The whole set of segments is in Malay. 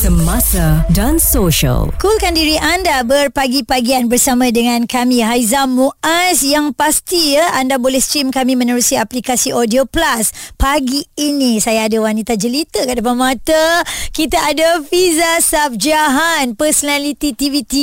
Semasa dan Social. Coolkan diri anda berpagi-pagian bersama dengan kami Haiza Muaz yang pasti ya anda boleh stream kami menerusi aplikasi Audio Plus. Pagi ini saya ada wanita jelita kat depan mata. Kita ada Fiza Sabjahan, personality TV3,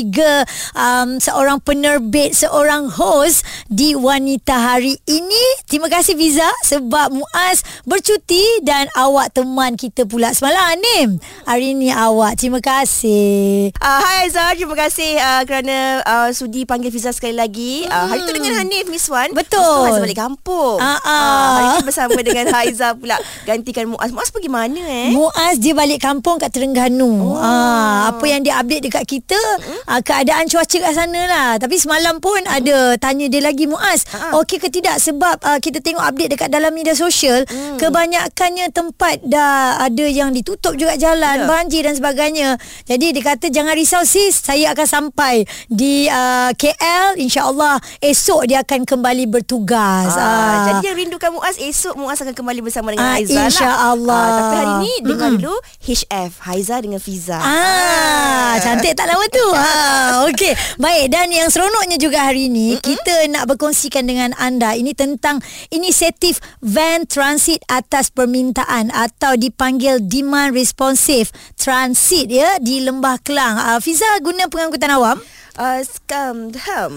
um, seorang penerbit, seorang host di Wanita Hari ini. Terima kasih Fiza sebab Muaz bercuti dan awak teman kita pula semalam Anim. Hari ini awak. Terima kasih. Uh, hai Aizah, terima kasih uh, kerana uh, sudi panggil Fiza sekali lagi. Uh, hari tu dengan Hanif Miss Wan. Betul. Wan balik kampung. Ah, ah. Uh, hari ni bersama dengan Haiza pula gantikan Muaz. Muaz pergi mana eh? Muaz dia balik kampung kat Terengganu. Oh. Ah, apa yang dia update dekat kita, hmm? ah, keadaan cuaca kat sana lah. Tapi semalam pun hmm. ada tanya dia lagi Muaz, ah. okey ke tidak sebab ah, kita tengok update dekat dalam media sosial, hmm. kebanyakannya tempat dah ada yang ditutup juga jalan, yeah. banjir dan sebagainya. Jadi dia kata jangan risau sis, saya akan sampai di uh, KL insya-Allah esok dia akan kembali bertugas. Ah, ah. jadi yang rindukan Muaz esok Muaz akan kembali bersama dengan Ah, Haiza lah. insya-Allah. Ah, tapi hari ni dengar dulu HF Haiza dengan Fiza. Ah, cantik tak lawa tu. Ha, okey. Baik dan yang seronoknya juga hari ini Mm-mm. kita nak berkongsikan dengan anda ini tentang inisiatif van transit atas permintaan atau dipanggil demand responsive transit ya di Lembah Kelang. Ah, Fiza guna pengangkutan awam? Uh, scam ham.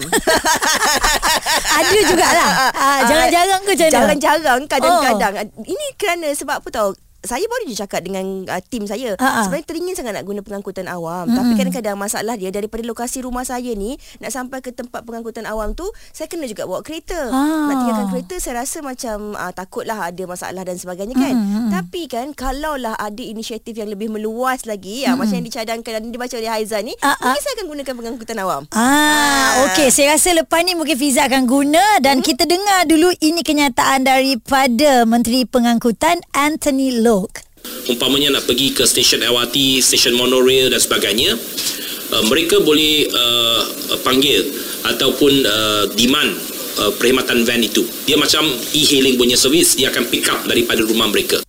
Ada jugalah. Ah, jarang-jarang ke macam mana? Jarang-jarang kadang-kadang. Oh. Ini kerana sebab apa tahu? Saya baru je cakap dengan uh, tim saya. Ha-ha. Sebenarnya teringin sangat nak guna pengangkutan awam. Mm-hmm. Tapi kadang-kadang masalah dia daripada lokasi rumah saya ni nak sampai ke tempat pengangkutan awam tu saya kena juga bawa kereta. Ha. Nak tinggalkan kereta saya rasa macam uh, takutlah ada masalah dan sebagainya kan. Mm-hmm. Tapi kan kalaulah ada inisiatif yang lebih meluas lagi mm-hmm. uh, macam yang dicadangkan dan dibaca oleh Haiza ni, Ha-ha. mungkin saya akan gunakan pengangkutan awam. Ah, okey. Saya rasa lepas ni mungkin Fiza akan guna dan hmm? kita dengar dulu ini kenyataan daripada Menteri Pengangkutan Anthony Locke. umpamanya nak pergi ke stesen LRT, stesen monorail dan sebagainya, uh, mereka boleh uh, panggil ataupun uh, demand uh, perkhidmatan van itu. Dia macam e-hailing punya servis, dia akan pick up daripada rumah mereka.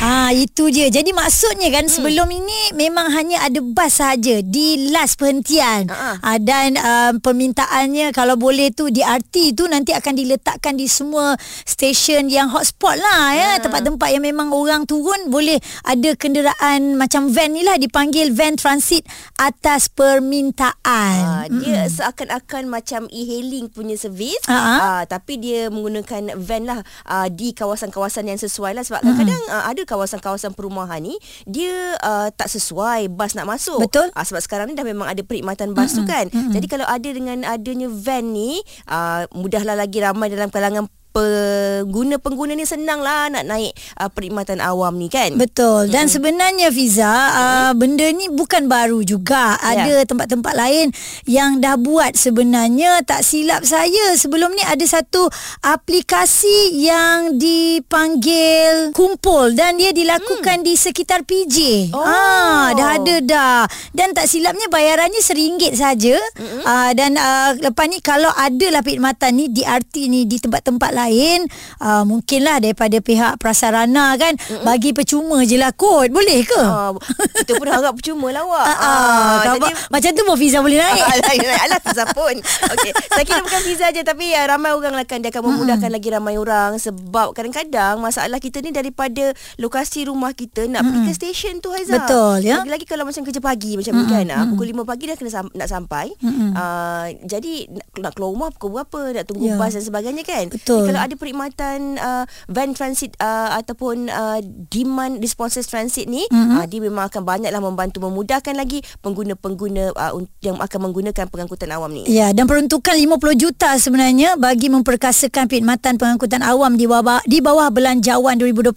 Ah itu je. Jadi maksudnya kan hmm. sebelum ini memang hanya ada bas saja di last perhentian. Ha-ha. Ah, dan um, permintaannya kalau boleh tu di RT tu nanti akan diletakkan di semua stesen yang hotspot lah ya. Ha. Tempat-tempat yang memang orang turun boleh ada kenderaan macam van ni lah dipanggil van transit atas permintaan. Ah, dia seakan-akan macam e-hailing punya servis Ha-ha. ah, tapi dia menggunakan van lah ah, di kawasan-kawasan yang sesuai lah sebab kadang-kadang ah, ada kawasan-kawasan perumahan ni dia ah, tak sesuai bas nak masuk. Betul. Ah, sebab sekarang ni dah memang ada perkhidmatan bas tu kan. Jadi kalau ada dengan adanya van ni ah, mudahlah lagi ramai dalam kalangan pengguna-pengguna ni senang lah nak naik uh, perkhidmatan awam ni kan. Betul. Dan mm-hmm. sebenarnya Fiza, uh, benda ni bukan baru juga. Ada tempat-tempat lain yang dah buat sebenarnya. Tak silap saya sebelum ni ada satu aplikasi yang dipanggil Kumpul dan dia dilakukan di sekitar PJ. Oh. Ah, dah ada dah. Dan tak silapnya bayarannya RM1 saja. Mm-hmm. Ah, dan uh, lepas ni kalau adalah perkhidmatan ni di RT ni di tempat-tempat lain, uh, mungkinlah daripada pihak prasarana kan mm-hmm. bagi percuma je lah kot. Boleh ke? Ah, kita pun harap percuma lah awak. Ah, ah, jadi macam tu pun Fiza boleh naik. Alah, Fiza pun okay. Saya kira bukan Fiza je Tapi uh, ramai orang lah kan Dia akan memudahkan lagi ramai orang Sebab kadang-kadang Masalah kita ni Daripada lokasi rumah kita Nak pergi ke stesen tu Haizah Betul, ya. Lagi-lagi kalau macam kerja pagi Macam ni kan ah, Pukul 5 pagi dah kena sam- nak sampai Ah, Jadi nak, nak keluar rumah Pukul berapa Nak tunggu Ya. bas dan sebagainya kan Betul. Jadi, Kalau ada perkhidmatan uh, Van transit uh, Ataupun uh, Demand responses transit ni uh, Dia memang akan banyaklah Membantu memudahkan lagi Pengguna-pengguna uh, Yang akan menggunakan Pengangkutan awam ni Ya, dan peruntukan 50 juta sebenarnya bagi memperkasakan perkhidmatan pengangkutan awam di bawah di bawah belanjawan 2024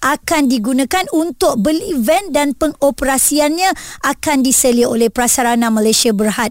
akan digunakan untuk beli van dan pengoperasiannya akan diselia oleh Prasarana Malaysia Berhad.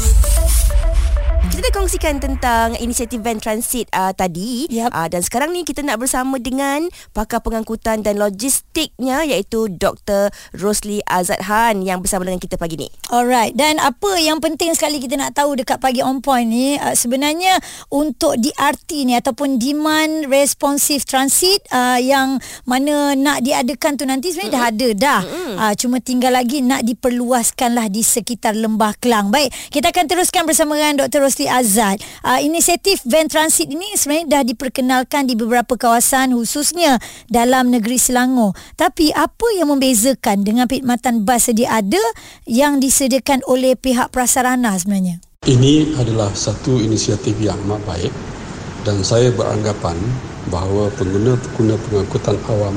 Kita dah kongsikan tentang inisiatif van transit uh, tadi Yap. uh, dan sekarang ni kita nak bersama dengan pakar pengangkutan dan logistiknya iaitu Dr. Rosli Azad Han yang bersama dengan kita pagi ni. Alright dan apa yang penting sekali kita nak tahu dekat pagi on point ni uh, sebenarnya untuk DRT ni ataupun demand responsive transit uh, yang mana nak diadakan tu nanti sebenarnya dah ada dah. Uh, cuma tinggal lagi nak diperluaskan lah di sekitar Lembah Kelang. Baik, kita akan teruskan bersama dengan Dr. Rosli Azad. Uh, inisiatif van transit ini sebenarnya dah diperkenalkan di beberapa kawasan khususnya dalam negeri Selangor. Tapi apa yang membezakan dengan perkhidmatan bas sedia ada yang disediakan oleh pihak prasarana sebenarnya? Ini adalah satu inisiatif yang amat baik dan saya beranggapan bahawa pengguna-pengguna pengangkutan awam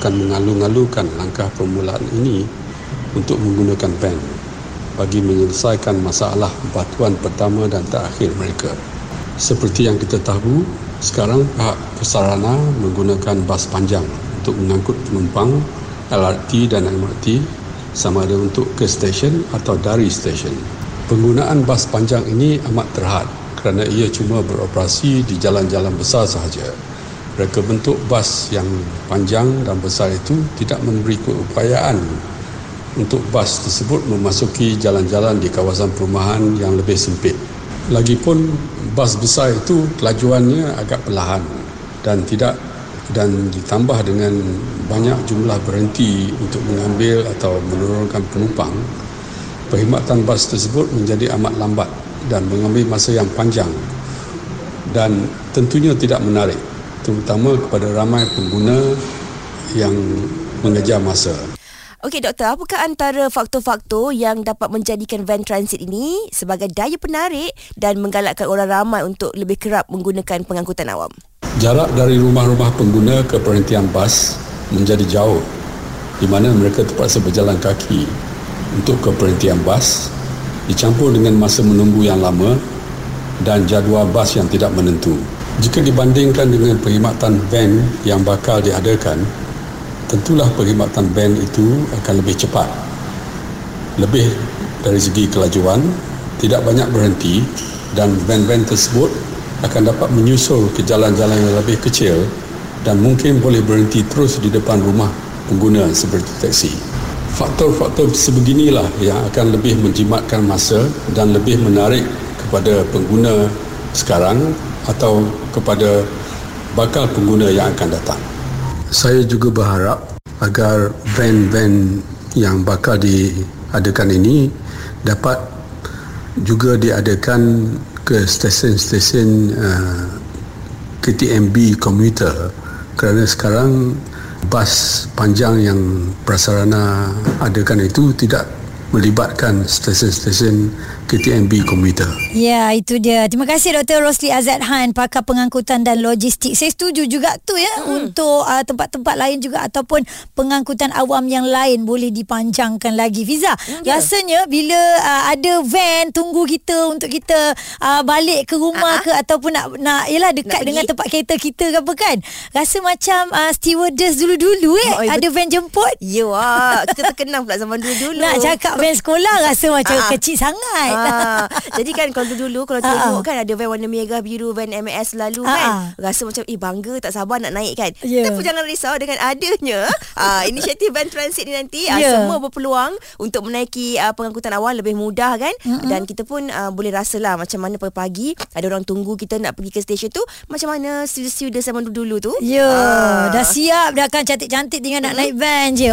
akan mengalu-alukan langkah permulaan ini untuk menggunakan van bagi menyelesaikan masalah batuan pertama dan terakhir mereka. Seperti yang kita tahu, sekarang pihak persarana menggunakan bas panjang untuk mengangkut penumpang LRT dan MRT sama ada untuk ke stesen atau dari stesen. Penggunaan bas panjang ini amat terhad kerana ia cuma beroperasi di jalan-jalan besar sahaja. Mereka bentuk bas yang panjang dan besar itu tidak memberi keupayaan untuk bas tersebut memasuki jalan-jalan di kawasan perumahan yang lebih sempit. Lagipun bas besar itu kelajuannya agak perlahan dan tidak dan ditambah dengan banyak jumlah berhenti untuk mengambil atau menurunkan penumpang, perkhidmatan bas tersebut menjadi amat lambat dan mengambil masa yang panjang dan tentunya tidak menarik terutama kepada ramai pengguna yang mengejar masa. Okey doktor, apakah antara faktor-faktor yang dapat menjadikan van transit ini sebagai daya penarik dan menggalakkan orang ramai untuk lebih kerap menggunakan pengangkutan awam? Jarak dari rumah-rumah pengguna ke perhentian bas menjadi jauh di mana mereka terpaksa berjalan kaki untuk ke perhentian bas dicampur dengan masa menunggu yang lama dan jadual bas yang tidak menentu. Jika dibandingkan dengan perkhidmatan van yang bakal diadakan, tentulah perkhidmatan van itu akan lebih cepat. Lebih dari segi kelajuan, tidak banyak berhenti dan van-van tersebut akan dapat menyusul ke jalan-jalan yang lebih kecil dan mungkin boleh berhenti terus di depan rumah pengguna seperti taksi. Faktor-faktor sebeginilah yang akan lebih menjimatkan masa dan lebih menarik kepada pengguna sekarang atau kepada bakal pengguna yang akan datang. Saya juga berharap agar van-van yang bakal diadakan ini dapat juga diadakan ke stesen-stesen uh, KTMB komuter kerana sekarang bas panjang yang prasarana adakan itu tidak melibatkan stesen-stesen KTMB komuter. Ya, itu dia. Terima kasih Dr. Rosli Azad Han, pakar pengangkutan dan logistik. Saya setuju juga tu ya hmm. untuk uh, tempat-tempat lain juga ataupun pengangkutan awam yang lain boleh dipanjangkan lagi. Fiza, hmm, rasanya bila uh, ada van tunggu kita untuk kita uh, balik ke rumah uh-huh. ke ataupun nak nak yalah dekat nak dengan pergi. tempat kereta kita ke apa kan. Rasa macam uh, stewardess dulu-dulu eh oh, ada van jemput. Ya, kita terkenang pula zaman dulu-dulu. Nak cakap van sekolah rasa macam uh-huh. kecil sangat. Uh, jadi kan kalau dulu kalau tengok uh-huh. kan ada van warna merah biru van MS lalu uh-huh. kan rasa macam eh bangga tak sabar nak naik kan. Yeah. Tapi jangan risau dengan adanya uh, inisiatif van transit ni nanti uh, yeah. semua berpeluang untuk menaiki uh, pengangkutan awal lebih mudah kan uh-huh. dan kita pun uh, boleh rasalah macam mana pagi-pagi ada orang tunggu kita nak pergi ke stesen tu macam mana stewardess zaman dulu-dulu tu. Ya, yeah. uh. dah siap dah kan cantik-cantik tinggal uh-huh. nak naik van je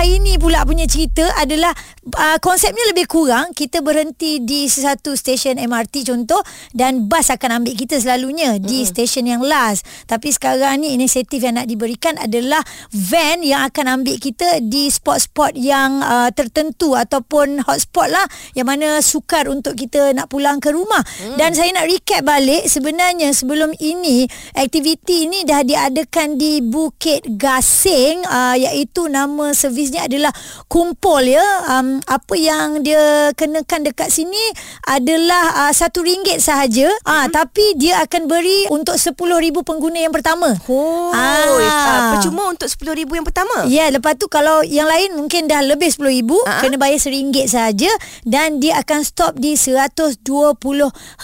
hari ini pula punya cerita adalah uh, konsepnya lebih kurang kita berhenti di satu stesen MRT contoh dan bas akan ambil kita selalunya mm. di stesen yang last tapi sekarang ni inisiatif yang nak diberikan adalah van yang akan ambil kita di spot-spot yang uh, tertentu ataupun hotspot lah yang mana sukar untuk kita nak pulang ke rumah mm. dan saya nak recap balik sebenarnya sebelum ini aktiviti ini dah diadakan di Bukit Gasing uh, iaitu nama servis ni adalah kumpul ya. Um, apa yang dia kenakan dekat sini adalah uh, satu ringgit sahaja. Ah, uh, tapi dia akan beri untuk 10,000 pengguna yang pertama. Oh, Ah. Ah. percuma untuk RM10,000 yang pertama. Ya, lepas tu kalau yang lain mungkin dah lebih RM10,000, Ah. kena bayar RM1 sahaja dan dia akan stop di 120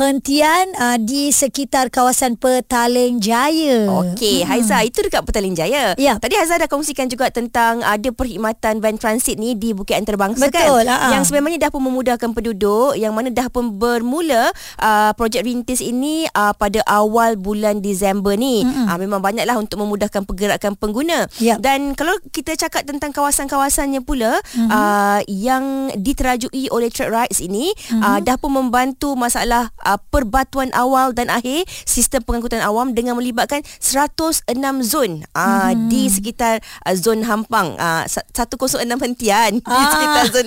hentian uh, di sekitar kawasan Petaling Jaya. Okey, hmm. Haiza itu dekat Petaling Jaya. Ya. Tadi Haiza dah kongsikan juga tentang ada perkhidmatan van transit ni di Bukit Antarabangsa kan. Betul, ha-ha. Yang sebenarnya dah pun memudahkan penduduk yang mana dah pun bermula uh, projek rintis ini uh, pada awal bulan Disember ni. Uh, memang banyaklah untuk memudahkan pergerakan pengguna. Ya. Dan kalau kita cakap tentang kawasan-kawasannya pula uh, yang diterajui oleh Track Rides ini uh, dah pun membantu masalah uh, perbatuan awal dan akhir sistem pengangkutan awam dengan melibatkan 106 zon uh, di sekitar uh, zon Hampang uh, 106 hentian di Ah. sekitar zon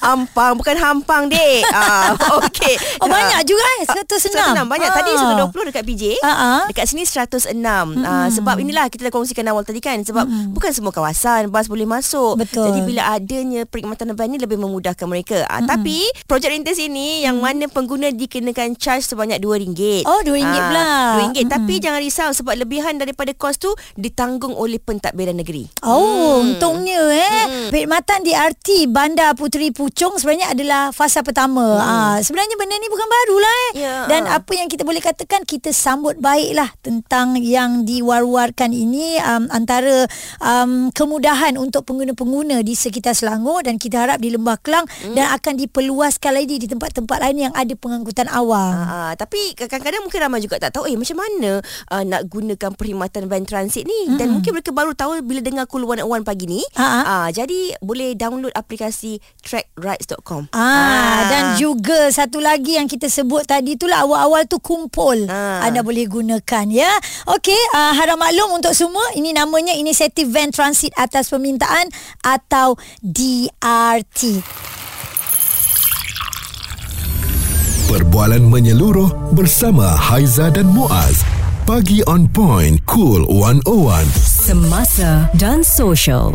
Hampang bukan Hampang dek uh, okey Oh, banyak juga eh, 106. 106 banyak tadi Ah. 120 dekat PJ Ah, ah. dekat sini 106 uh, sebab inilah kita dah kongsikan awal tadi kan sebab bukan semua kawasan bas boleh masuk Betul. jadi bila adanya perkhidmatan van ni lebih memudahkan mereka uh, tapi projek rintis ini yang mana pengguna dikenakan charge sebanyak RM2 Oh, RM2 pula. RM2 tapi jangan risau sebab lebihan daripada kos tu ditanggung oleh pentadbiran negeri Oh, hmm. untungnya eh. Hmm. Perkhidmatan di RT Bandar Puteri Puchong sebenarnya adalah fasa pertama. Hmm. Ah, sebenarnya benda ni bukan barulah eh. Ya. Dan apa yang kita boleh katakan kita sambut baiklah tentang yang diwar-warkan ini um, antara um, kemudahan untuk pengguna-pengguna di sekitar Selangor dan kita harap di Lembah Kelang hmm. dan akan diperluaskan lagi di tempat-tempat lain yang ada pengangkutan awam. Uh, tapi kadang-kadang mungkin ramai juga tak tahu eh macam mana uh, nak gunakan perkhidmatan van transit ni dan mungkin mereka baru tahu bila dengar Cool 101 pagi ni. Ha-ha. Uh, jadi boleh download aplikasi trackrides.com. Ah, dan juga satu lagi yang kita sebut tadi itulah awal-awal tu kumpul. Ah. Anda boleh gunakan ya. Okey, uh, harap maklum untuk semua ini namanya inisiatif van transit atas permintaan atau DRT. Perbualan menyeluruh bersama Haiza dan Muaz. Pagi on point, cool 101. Semasa dan social.